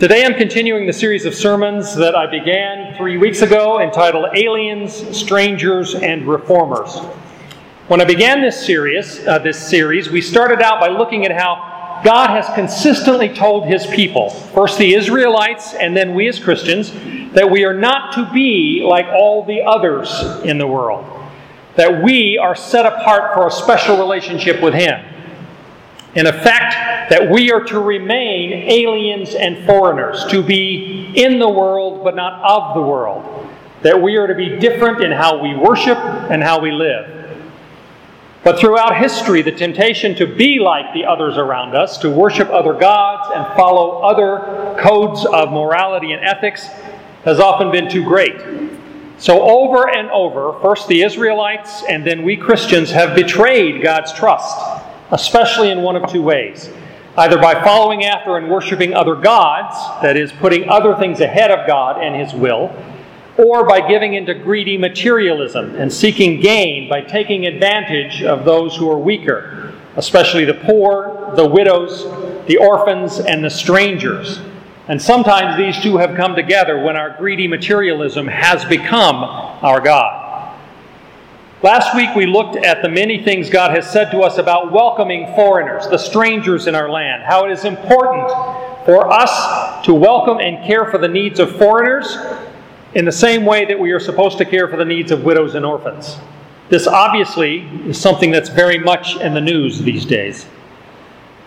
Today I'm continuing the series of sermons that I began three weeks ago entitled Aliens, Strangers, and Reformers. When I began this series, uh, this series, we started out by looking at how God has consistently told his people, first the Israelites and then we as Christians, that we are not to be like all the others in the world, that we are set apart for a special relationship with him. In effect, that we are to remain aliens and foreigners, to be in the world but not of the world. That we are to be different in how we worship and how we live. But throughout history, the temptation to be like the others around us, to worship other gods and follow other codes of morality and ethics, has often been too great. So, over and over, first the Israelites and then we Christians have betrayed God's trust especially in one of two ways either by following after and worshiping other gods, that is, putting other things ahead of God and His will, or by giving into greedy materialism and seeking gain by taking advantage of those who are weaker, especially the poor, the widows, the orphans, and the strangers. And sometimes these two have come together when our greedy materialism has become our God. Last week we looked at the many things God has said to us about welcoming foreigners, the strangers in our land, how it is important for us to welcome and care for the needs of foreigners in the same way that we are supposed to care for the needs of widows and orphans. This obviously is something that's very much in the news these days.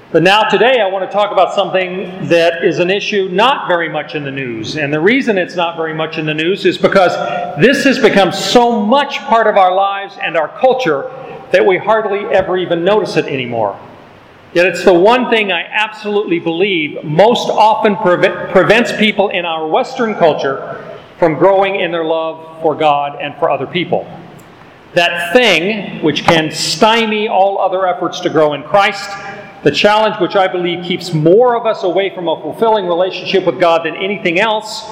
But now, today, I want to talk about something that is an issue not very much in the news. And the reason it's not very much in the news is because this has become so much part of our lives and our culture that we hardly ever even notice it anymore. Yet it's the one thing I absolutely believe most often pre- prevents people in our Western culture from growing in their love for God and for other people. That thing which can stymie all other efforts to grow in Christ the challenge, which I believe keeps more of us away from a fulfilling relationship with God than anything else,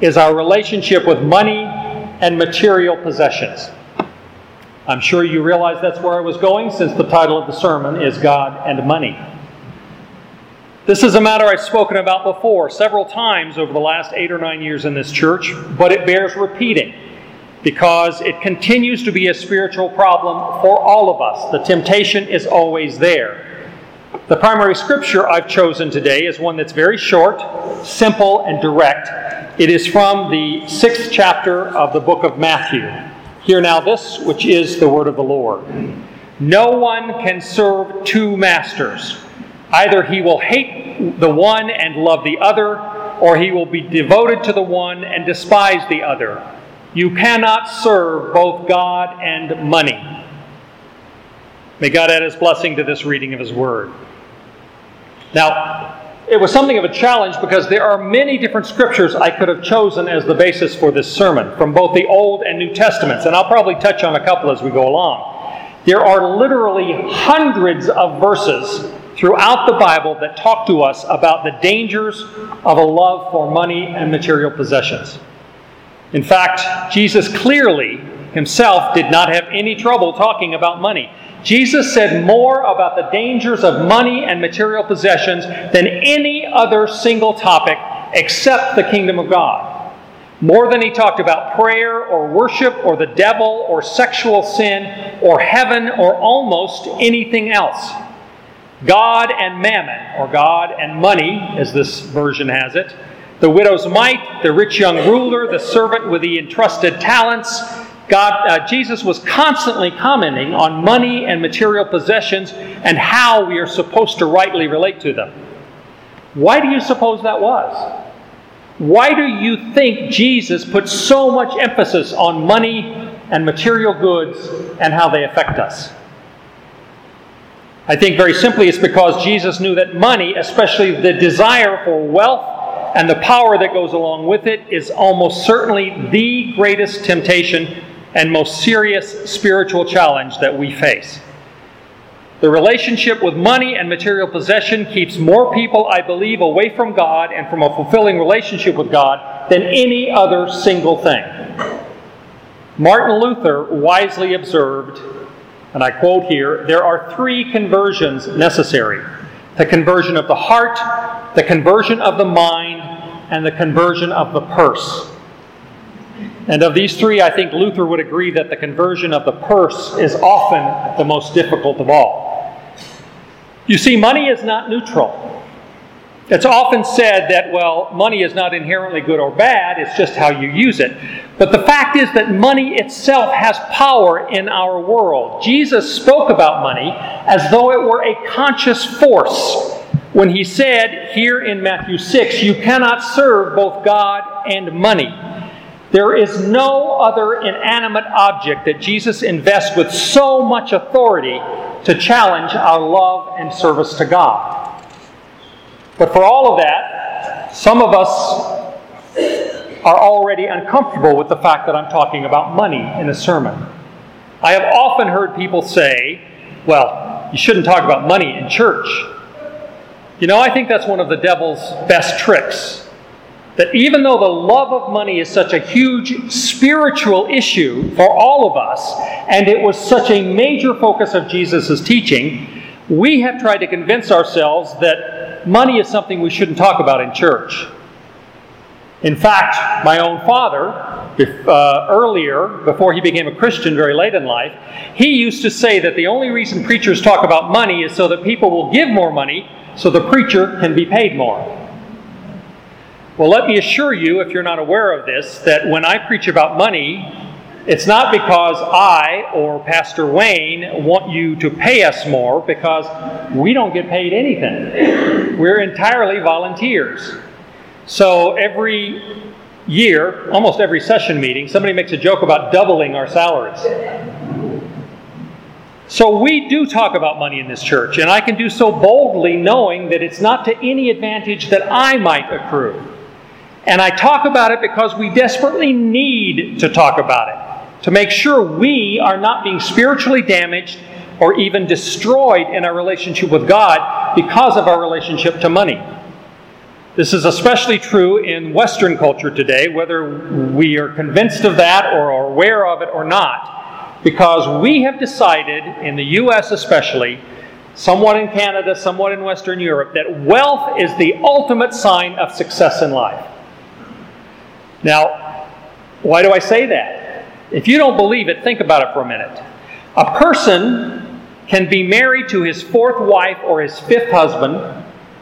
is our relationship with money and material possessions. I'm sure you realize that's where I was going since the title of the sermon is God and Money. This is a matter I've spoken about before several times over the last eight or nine years in this church, but it bears repeating because it continues to be a spiritual problem for all of us. The temptation is always there. The primary scripture I've chosen today is one that's very short, simple, and direct. It is from the sixth chapter of the book of Matthew. Hear now this, which is the word of the Lord. No one can serve two masters. Either he will hate the one and love the other, or he will be devoted to the one and despise the other. You cannot serve both God and money. May God add his blessing to this reading of his word. Now, it was something of a challenge because there are many different scriptures I could have chosen as the basis for this sermon from both the Old and New Testaments, and I'll probably touch on a couple as we go along. There are literally hundreds of verses throughout the Bible that talk to us about the dangers of a love for money and material possessions. In fact, Jesus clearly himself did not have any trouble talking about money. Jesus said more about the dangers of money and material possessions than any other single topic except the kingdom of God. More than he talked about prayer or worship or the devil or sexual sin or heaven or almost anything else. God and mammon, or God and money, as this version has it, the widow's mite, the rich young ruler, the servant with the entrusted talents, God, uh, Jesus was constantly commenting on money and material possessions and how we are supposed to rightly relate to them. Why do you suppose that was? Why do you think Jesus put so much emphasis on money and material goods and how they affect us? I think very simply it's because Jesus knew that money, especially the desire for wealth and the power that goes along with it, is almost certainly the greatest temptation and most serious spiritual challenge that we face. The relationship with money and material possession keeps more people, I believe, away from God and from a fulfilling relationship with God than any other single thing. Martin Luther wisely observed, and I quote here there are three conversions necessary the conversion of the heart, the conversion of the mind, and the conversion of the purse. And of these three, I think Luther would agree that the conversion of the purse is often the most difficult of all. You see, money is not neutral. It's often said that, well, money is not inherently good or bad, it's just how you use it. But the fact is that money itself has power in our world. Jesus spoke about money as though it were a conscious force when he said here in Matthew 6, You cannot serve both God and money. There is no other inanimate object that Jesus invests with so much authority to challenge our love and service to God. But for all of that, some of us are already uncomfortable with the fact that I'm talking about money in a sermon. I have often heard people say, well, you shouldn't talk about money in church. You know, I think that's one of the devil's best tricks. That even though the love of money is such a huge spiritual issue for all of us, and it was such a major focus of Jesus' teaching, we have tried to convince ourselves that money is something we shouldn't talk about in church. In fact, my own father, uh, earlier, before he became a Christian very late in life, he used to say that the only reason preachers talk about money is so that people will give more money so the preacher can be paid more. Well, let me assure you, if you're not aware of this, that when I preach about money, it's not because I or Pastor Wayne want you to pay us more, because we don't get paid anything. We're entirely volunteers. So every year, almost every session meeting, somebody makes a joke about doubling our salaries. So we do talk about money in this church, and I can do so boldly knowing that it's not to any advantage that I might accrue. And I talk about it because we desperately need to talk about it to make sure we are not being spiritually damaged or even destroyed in our relationship with God because of our relationship to money. This is especially true in Western culture today, whether we are convinced of that or are aware of it or not, because we have decided, in the U.S. especially, somewhat in Canada, somewhat in Western Europe, that wealth is the ultimate sign of success in life. Now, why do I say that? If you don't believe it, think about it for a minute. A person can be married to his fourth wife or his fifth husband,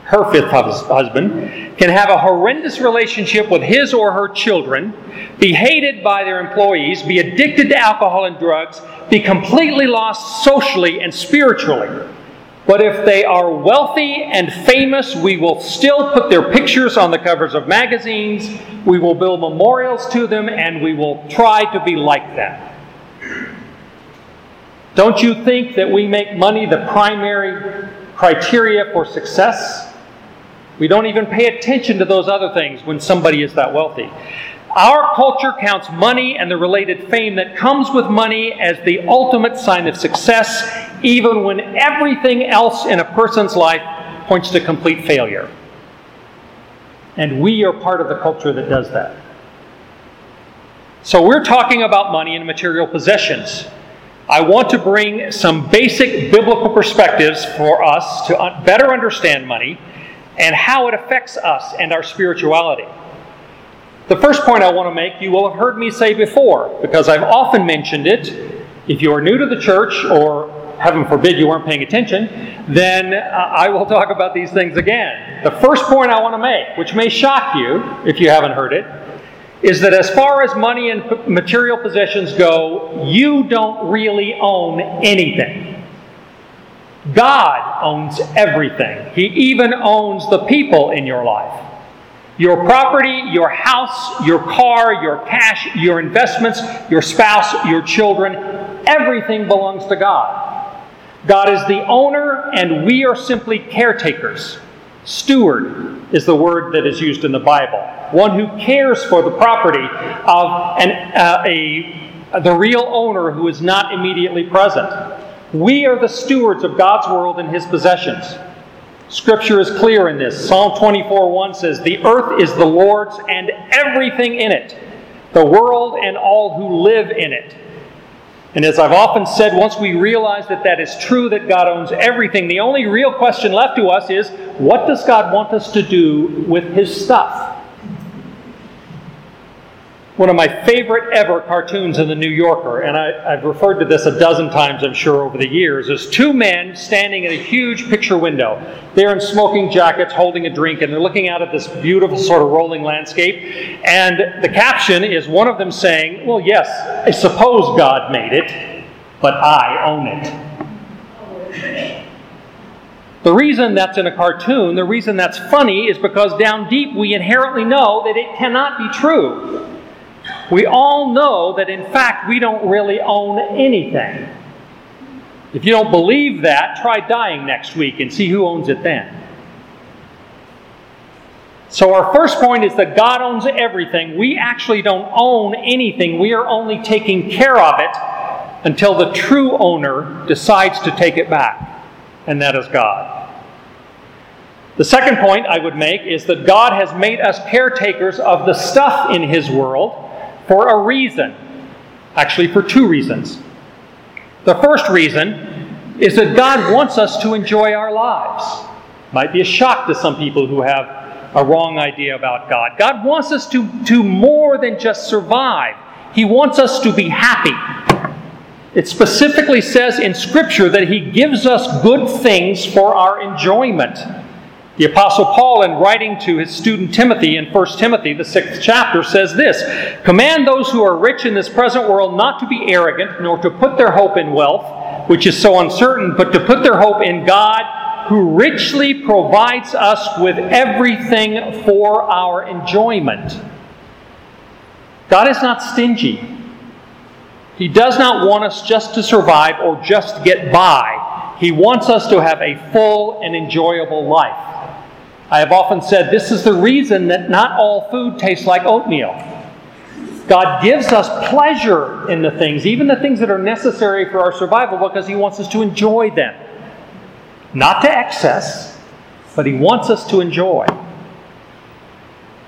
her fifth husband, can have a horrendous relationship with his or her children, be hated by their employees, be addicted to alcohol and drugs, be completely lost socially and spiritually. But if they are wealthy and famous, we will still put their pictures on the covers of magazines, we will build memorials to them, and we will try to be like them. Don't you think that we make money the primary criteria for success? We don't even pay attention to those other things when somebody is that wealthy. Our culture counts money and the related fame that comes with money as the ultimate sign of success, even when everything else in a person's life points to complete failure. And we are part of the culture that does that. So we're talking about money and material possessions. I want to bring some basic biblical perspectives for us to better understand money and how it affects us and our spirituality. The first point I want to make, you will have heard me say before, because I've often mentioned it. If you are new to the church, or heaven forbid you weren't paying attention, then uh, I will talk about these things again. The first point I want to make, which may shock you if you haven't heard it, is that as far as money and material possessions go, you don't really own anything. God owns everything, He even owns the people in your life. Your property, your house, your car, your cash, your investments, your spouse, your children, everything belongs to God. God is the owner, and we are simply caretakers. Steward is the word that is used in the Bible. One who cares for the property of an, uh, a, the real owner who is not immediately present. We are the stewards of God's world and His possessions. Scripture is clear in this. Psalm 24 1 says, The earth is the Lord's and everything in it, the world and all who live in it. And as I've often said, once we realize that that is true, that God owns everything, the only real question left to us is what does God want us to do with His stuff? One of my favorite ever cartoons in the New Yorker, and I, have referred to this a dozen times, I'm sure, over the years. is two men standing in a huge picture window. They're in smoking jackets, holding a drink, and they're looking out at this beautiful sort of rolling landscape. And the caption is one of them saying, Well, yes, I suppose God made it, but I own it. The reason that's in a cartoon, the reason that's funny, is because down deep we inherently know that it cannot be true. We all know that in fact we don't really own anything. If you don't believe that, try dying next week and see who owns it then. So, our first point is that God owns everything. We actually don't own anything, we are only taking care of it until the true owner decides to take it back, and that is God. The second point I would make is that God has made us caretakers of the stuff in His world for a reason. Actually, for two reasons. The first reason is that God wants us to enjoy our lives. Might be a shock to some people who have a wrong idea about God. God wants us to, to more than just survive, He wants us to be happy. It specifically says in Scripture that He gives us good things for our enjoyment. The Apostle Paul, in writing to his student Timothy in 1 Timothy, the sixth chapter, says this Command those who are rich in this present world not to be arrogant, nor to put their hope in wealth, which is so uncertain, but to put their hope in God, who richly provides us with everything for our enjoyment. God is not stingy. He does not want us just to survive or just get by. He wants us to have a full and enjoyable life. I have often said this is the reason that not all food tastes like oatmeal. God gives us pleasure in the things, even the things that are necessary for our survival, because He wants us to enjoy them. Not to excess, but He wants us to enjoy.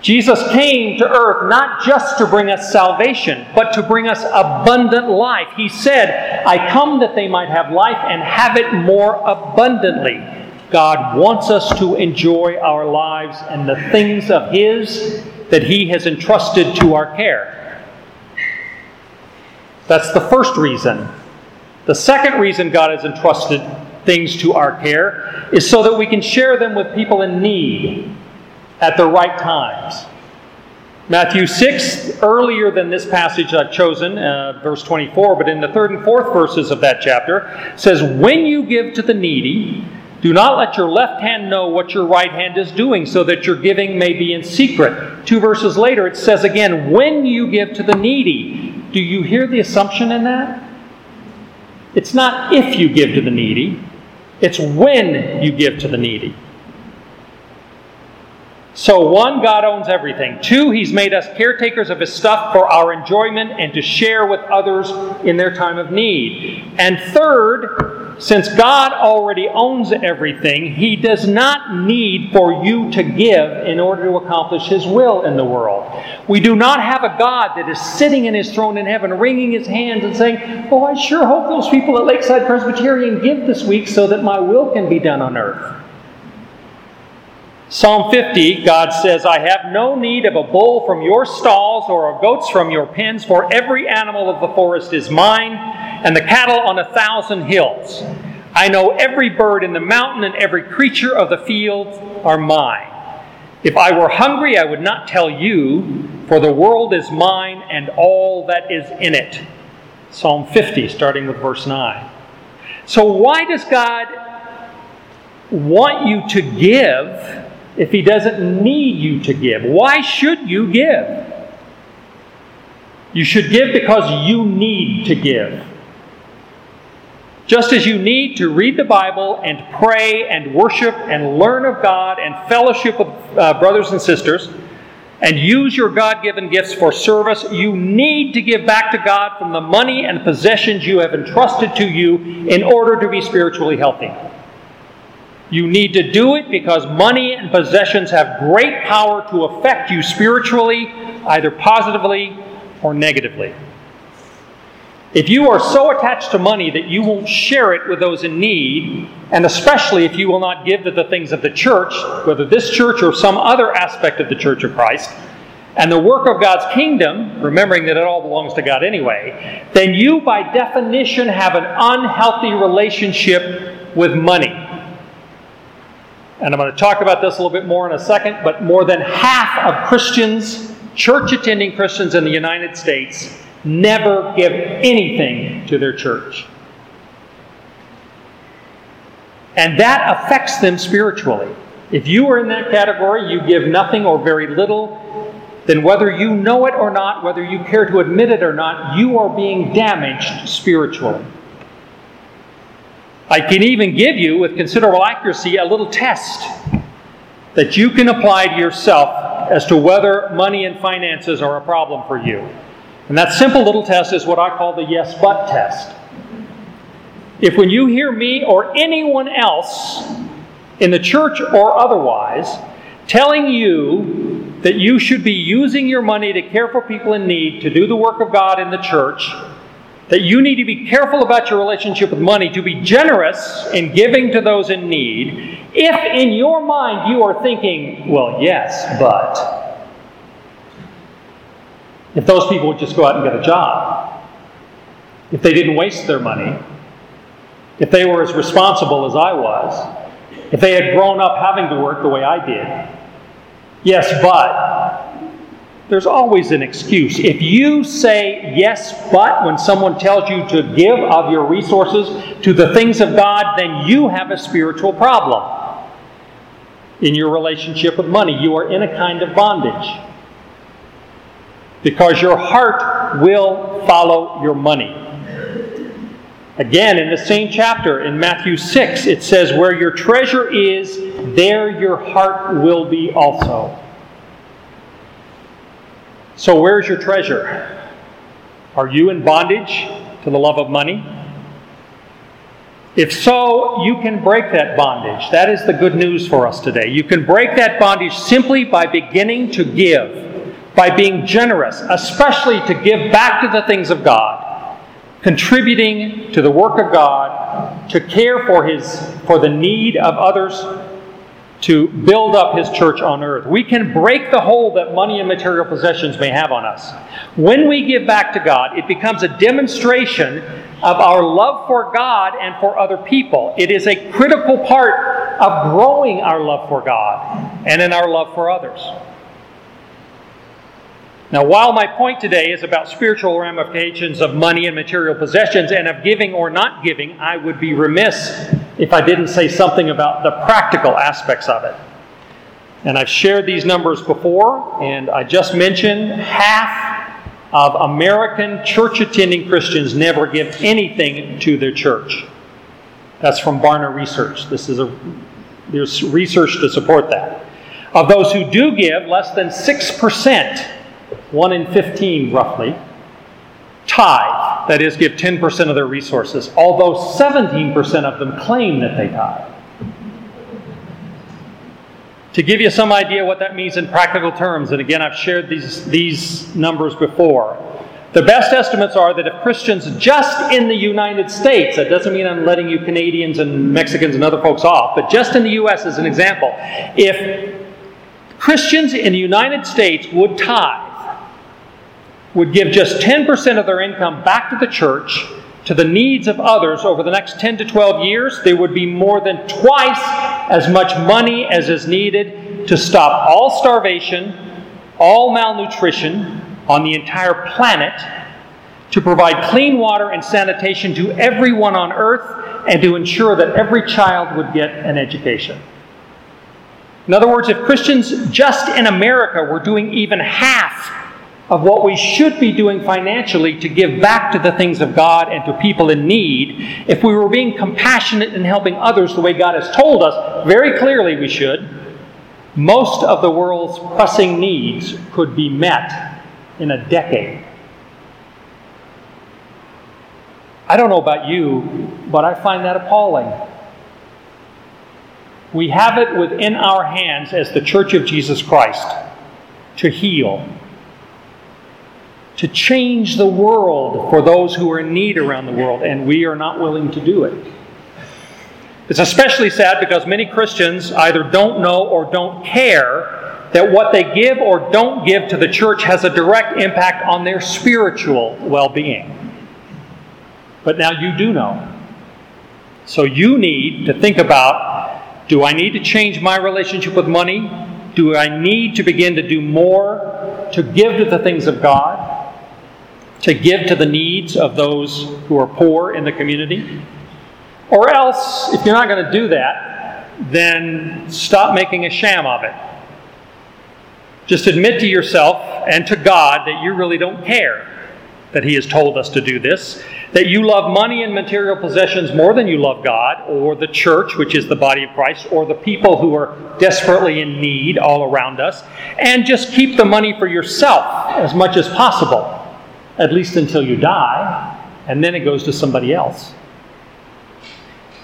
Jesus came to earth not just to bring us salvation, but to bring us abundant life. He said, I come that they might have life and have it more abundantly. God wants us to enjoy our lives and the things of His that He has entrusted to our care. That's the first reason. The second reason God has entrusted things to our care is so that we can share them with people in need at the right times. Matthew 6, earlier than this passage I've chosen, uh, verse 24, but in the third and fourth verses of that chapter, says, When you give to the needy, do not let your left hand know what your right hand is doing, so that your giving may be in secret. Two verses later, it says again, When you give to the needy. Do you hear the assumption in that? It's not if you give to the needy, it's when you give to the needy. So, one, God owns everything. Two, He's made us caretakers of His stuff for our enjoyment and to share with others in their time of need. And third, since God already owns everything, He does not need for you to give in order to accomplish His will in the world. We do not have a God that is sitting in His throne in heaven, wringing His hands and saying, Oh, I sure hope those people at Lakeside Presbyterian give this week so that my will can be done on earth. Psalm 50, God says, I have no need of a bull from your stalls or of goats from your pens, for every animal of the forest is mine, and the cattle on a thousand hills. I know every bird in the mountain and every creature of the field are mine. If I were hungry, I would not tell you, for the world is mine and all that is in it. Psalm 50, starting with verse 9. So, why does God want you to give? If He doesn't need you to give? Why should you give? You should give because you need to give. Just as you need to read the Bible and pray and worship and learn of God and fellowship with uh, brothers and sisters and use your God given gifts for service, you need to give back to God from the money and possessions you have entrusted to you in order to be spiritually healthy. You need to do it because money and possessions have great power to affect you spiritually, either positively or negatively. If you are so attached to money that you won't share it with those in need, and especially if you will not give to the things of the church, whether this church or some other aspect of the Church of Christ, and the work of God's kingdom, remembering that it all belongs to God anyway, then you by definition have an unhealthy relationship with money. And I'm going to talk about this a little bit more in a second, but more than half of Christians, church attending Christians in the United States, never give anything to their church. And that affects them spiritually. If you are in that category, you give nothing or very little, then whether you know it or not, whether you care to admit it or not, you are being damaged spiritually. I can even give you, with considerable accuracy, a little test that you can apply to yourself as to whether money and finances are a problem for you. And that simple little test is what I call the yes but test. If when you hear me or anyone else in the church or otherwise telling you that you should be using your money to care for people in need, to do the work of God in the church, that you need to be careful about your relationship with money, to be generous in giving to those in need, if in your mind you are thinking, well, yes, but if those people would just go out and get a job, if they didn't waste their money, if they were as responsible as I was, if they had grown up having to work the way I did. Yes, but there's always an excuse. If you say yes, but when someone tells you to give of your resources to the things of God, then you have a spiritual problem in your relationship with money. You are in a kind of bondage because your heart will follow your money. Again, in the same chapter, in Matthew 6, it says, Where your treasure is, there your heart will be also. So, where's your treasure? Are you in bondage to the love of money? If so, you can break that bondage. That is the good news for us today. You can break that bondage simply by beginning to give, by being generous, especially to give back to the things of God contributing to the work of God, to care for his for the need of others, to build up his church on earth. We can break the hold that money and material possessions may have on us. When we give back to God, it becomes a demonstration of our love for God and for other people. It is a critical part of growing our love for God and in our love for others. Now, while my point today is about spiritual ramifications of money and material possessions and of giving or not giving, I would be remiss if I didn't say something about the practical aspects of it. And I've shared these numbers before, and I just mentioned half of American church attending Christians never give anything to their church. That's from Barna Research. This is a there's research to support that. Of those who do give, less than 6% 1 in 15 roughly, tithe, that is, give 10% of their resources, although 17% of them claim that they tithe. To give you some idea what that means in practical terms, and again, I've shared these, these numbers before. The best estimates are that if Christians just in the United States, that doesn't mean I'm letting you Canadians and Mexicans and other folks off, but just in the U.S. as an example, if Christians in the United States would tithe, would give just 10% of their income back to the church to the needs of others over the next 10 to 12 years, there would be more than twice as much money as is needed to stop all starvation, all malnutrition on the entire planet, to provide clean water and sanitation to everyone on earth, and to ensure that every child would get an education. In other words, if Christians just in America were doing even half of what we should be doing financially to give back to the things of God and to people in need, if we were being compassionate and helping others the way God has told us very clearly we should, most of the world's pressing needs could be met in a decade. I don't know about you, but I find that appalling. We have it within our hands as the Church of Jesus Christ to heal to change the world for those who are in need around the world, and we are not willing to do it. It's especially sad because many Christians either don't know or don't care that what they give or don't give to the church has a direct impact on their spiritual well being. But now you do know. So you need to think about do I need to change my relationship with money? Do I need to begin to do more to give to the things of God? To give to the needs of those who are poor in the community? Or else, if you're not going to do that, then stop making a sham of it. Just admit to yourself and to God that you really don't care that He has told us to do this, that you love money and material possessions more than you love God, or the church, which is the body of Christ, or the people who are desperately in need all around us, and just keep the money for yourself as much as possible, at least until you die, and then it goes to somebody else.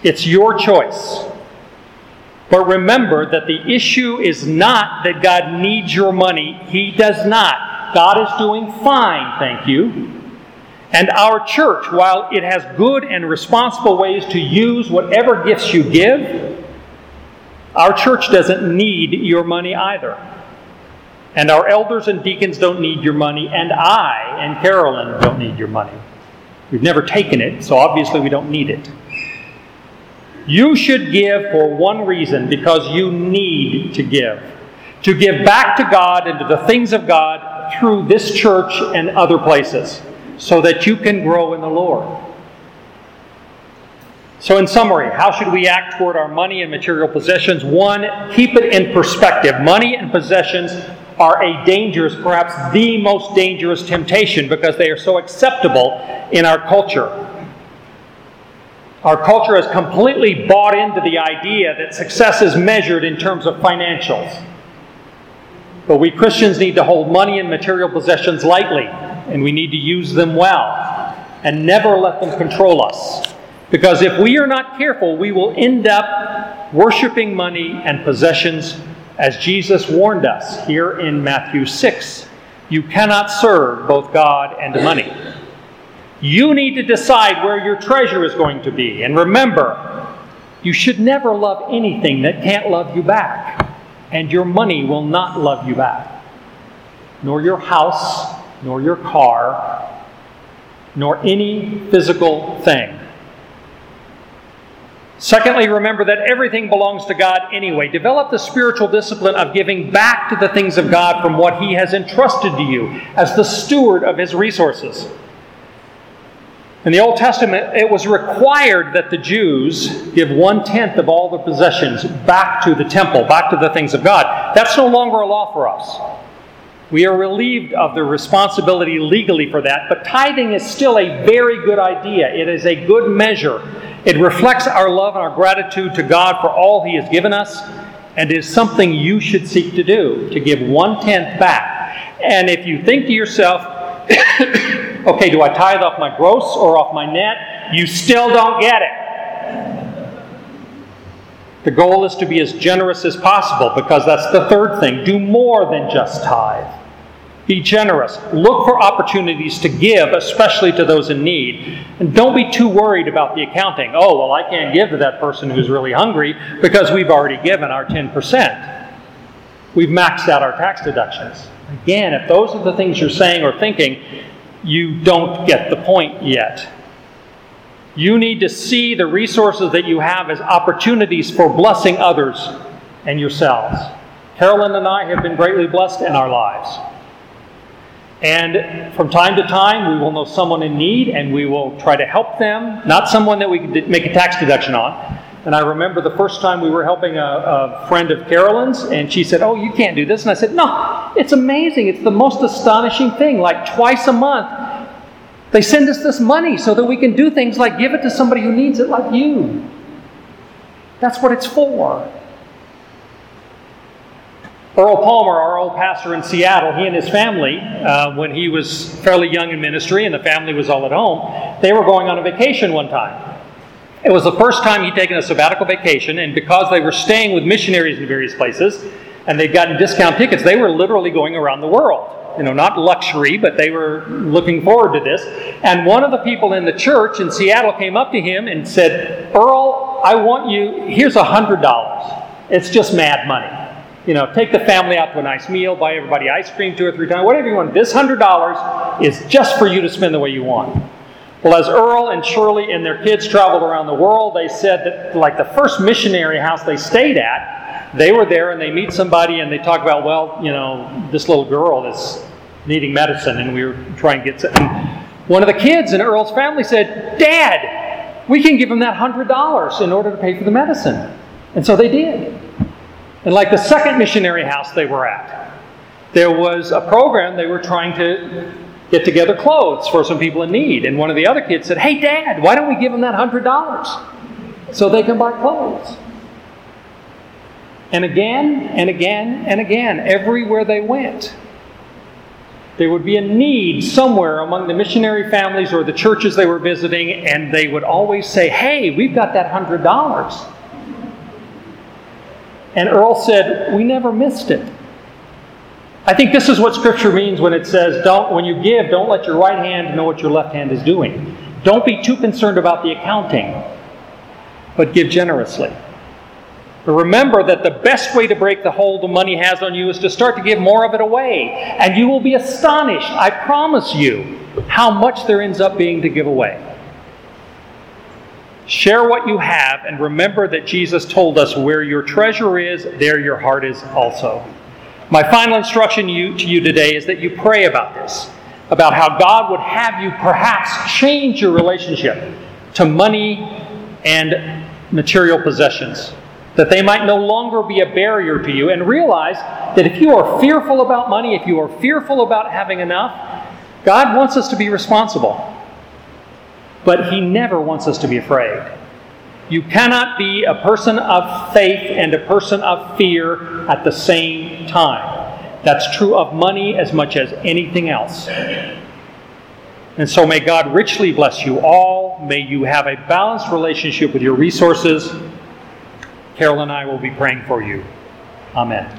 It's your choice. But remember that the issue is not that God needs your money. He does not. God is doing fine, thank you. And our church, while it has good and responsible ways to use whatever gifts you give, our church doesn't need your money either. And our elders and deacons don't need your money, and I and Carolyn don't need your money. We've never taken it, so obviously we don't need it. You should give for one reason because you need to give. To give back to God and to the things of God through this church and other places so that you can grow in the Lord. So, in summary, how should we act toward our money and material possessions? One, keep it in perspective. Money and possessions are a dangerous, perhaps the most dangerous temptation because they are so acceptable in our culture. Our culture has completely bought into the idea that success is measured in terms of financials. But we Christians need to hold money and material possessions lightly and we need to use them well and never let them control us. Because if we are not careful, we will end up worshiping money and possessions as Jesus warned us here in Matthew 6. You cannot serve both God and money. You need to decide where your treasure is going to be. And remember, you should never love anything that can't love you back. And your money will not love you back, nor your house, nor your car, nor any physical thing. Secondly, remember that everything belongs to God anyway. Develop the spiritual discipline of giving back to the things of God from what He has entrusted to you as the steward of His resources. In the Old Testament, it was required that the Jews give one tenth of all their possessions back to the temple, back to the things of God. That's no longer a law for us. We are relieved of the responsibility legally for that, but tithing is still a very good idea. It is a good measure. It reflects our love and our gratitude to God for all He has given us, and is something you should seek to do to give one tenth back. And if you think to yourself, okay, do I tithe off my gross or off my net? You still don't get it. The goal is to be as generous as possible because that's the third thing. Do more than just tithe. Be generous. Look for opportunities to give, especially to those in need. And don't be too worried about the accounting. Oh, well, I can't give to that person who's really hungry because we've already given our 10%. We've maxed out our tax deductions. Again, if those are the things you're saying or thinking, you don't get the point yet. You need to see the resources that you have as opportunities for blessing others and yourselves. Carolyn and I have been greatly blessed in our lives. And from time to time, we will know someone in need and we will try to help them, not someone that we can make a tax deduction on. And I remember the first time we were helping a, a, friend of Carolyn's, and she said, Oh, you can't do this. And I said, No, it's amazing. It's the most astonishing thing. Like twice a month, they send us this money so that we can do things like give it to somebody who needs it, like you. That's what it's for. Earl Palmer, our old pastor in Seattle, he and his family, uh, when he was fairly young in ministry and the family was all at home, they were going on a vacation one time. It was the first time he'd taken a sabbatical vacation, and because they were staying with missionaries in various places and they'd gotten discount tickets, they were literally going around the world. You know, not luxury, but they were looking forward to this. And one of the people in the church in Seattle came up to him and said, Earl, I want you, here's a $100. It's just mad money. You know, take the family out to a nice meal, buy everybody ice cream two or three times, whatever you want. This $100 is just for you to spend the way you want. Well, as Earl and Shirley and their kids traveled around the world, they said that, like the first missionary house they stayed at, they were there and they meet somebody and they talk about, well, you know, this little girl is needing medicine and we were trying to get. And one of the kids in Earl's family said, Dad, we can give him that $100 in order to pay for the medicine. And so they did. And like the second missionary house they were at, there was a program they were trying to get together clothes for some people in need. And one of the other kids said, Hey, Dad, why don't we give them that $100 so they can buy clothes? And again and again and again, everywhere they went, there would be a need somewhere among the missionary families or the churches they were visiting, and they would always say, Hey, we've got that $100. And Earl said, We never missed it. I think this is what Scripture means when it says, don't, when you give, don't let your right hand know what your left hand is doing. Don't be too concerned about the accounting, but give generously. But remember that the best way to break the hold the money has on you is to start to give more of it away. And you will be astonished, I promise you, how much there ends up being to give away. Share what you have, and remember that Jesus told us where your treasure is, there your heart is also. My final instruction to you, to you today is that you pray about this, about how God would have you perhaps change your relationship to money and material possessions, that they might no longer be a barrier to you, and realize that if you are fearful about money, if you are fearful about having enough, God wants us to be responsible. But He never wants us to be afraid. You cannot be a person of faith and a person of fear at the same time. That's true of money as much as anything else. And so may God richly bless you all. May you have a balanced relationship with your resources. Carol and I will be praying for you. Amen.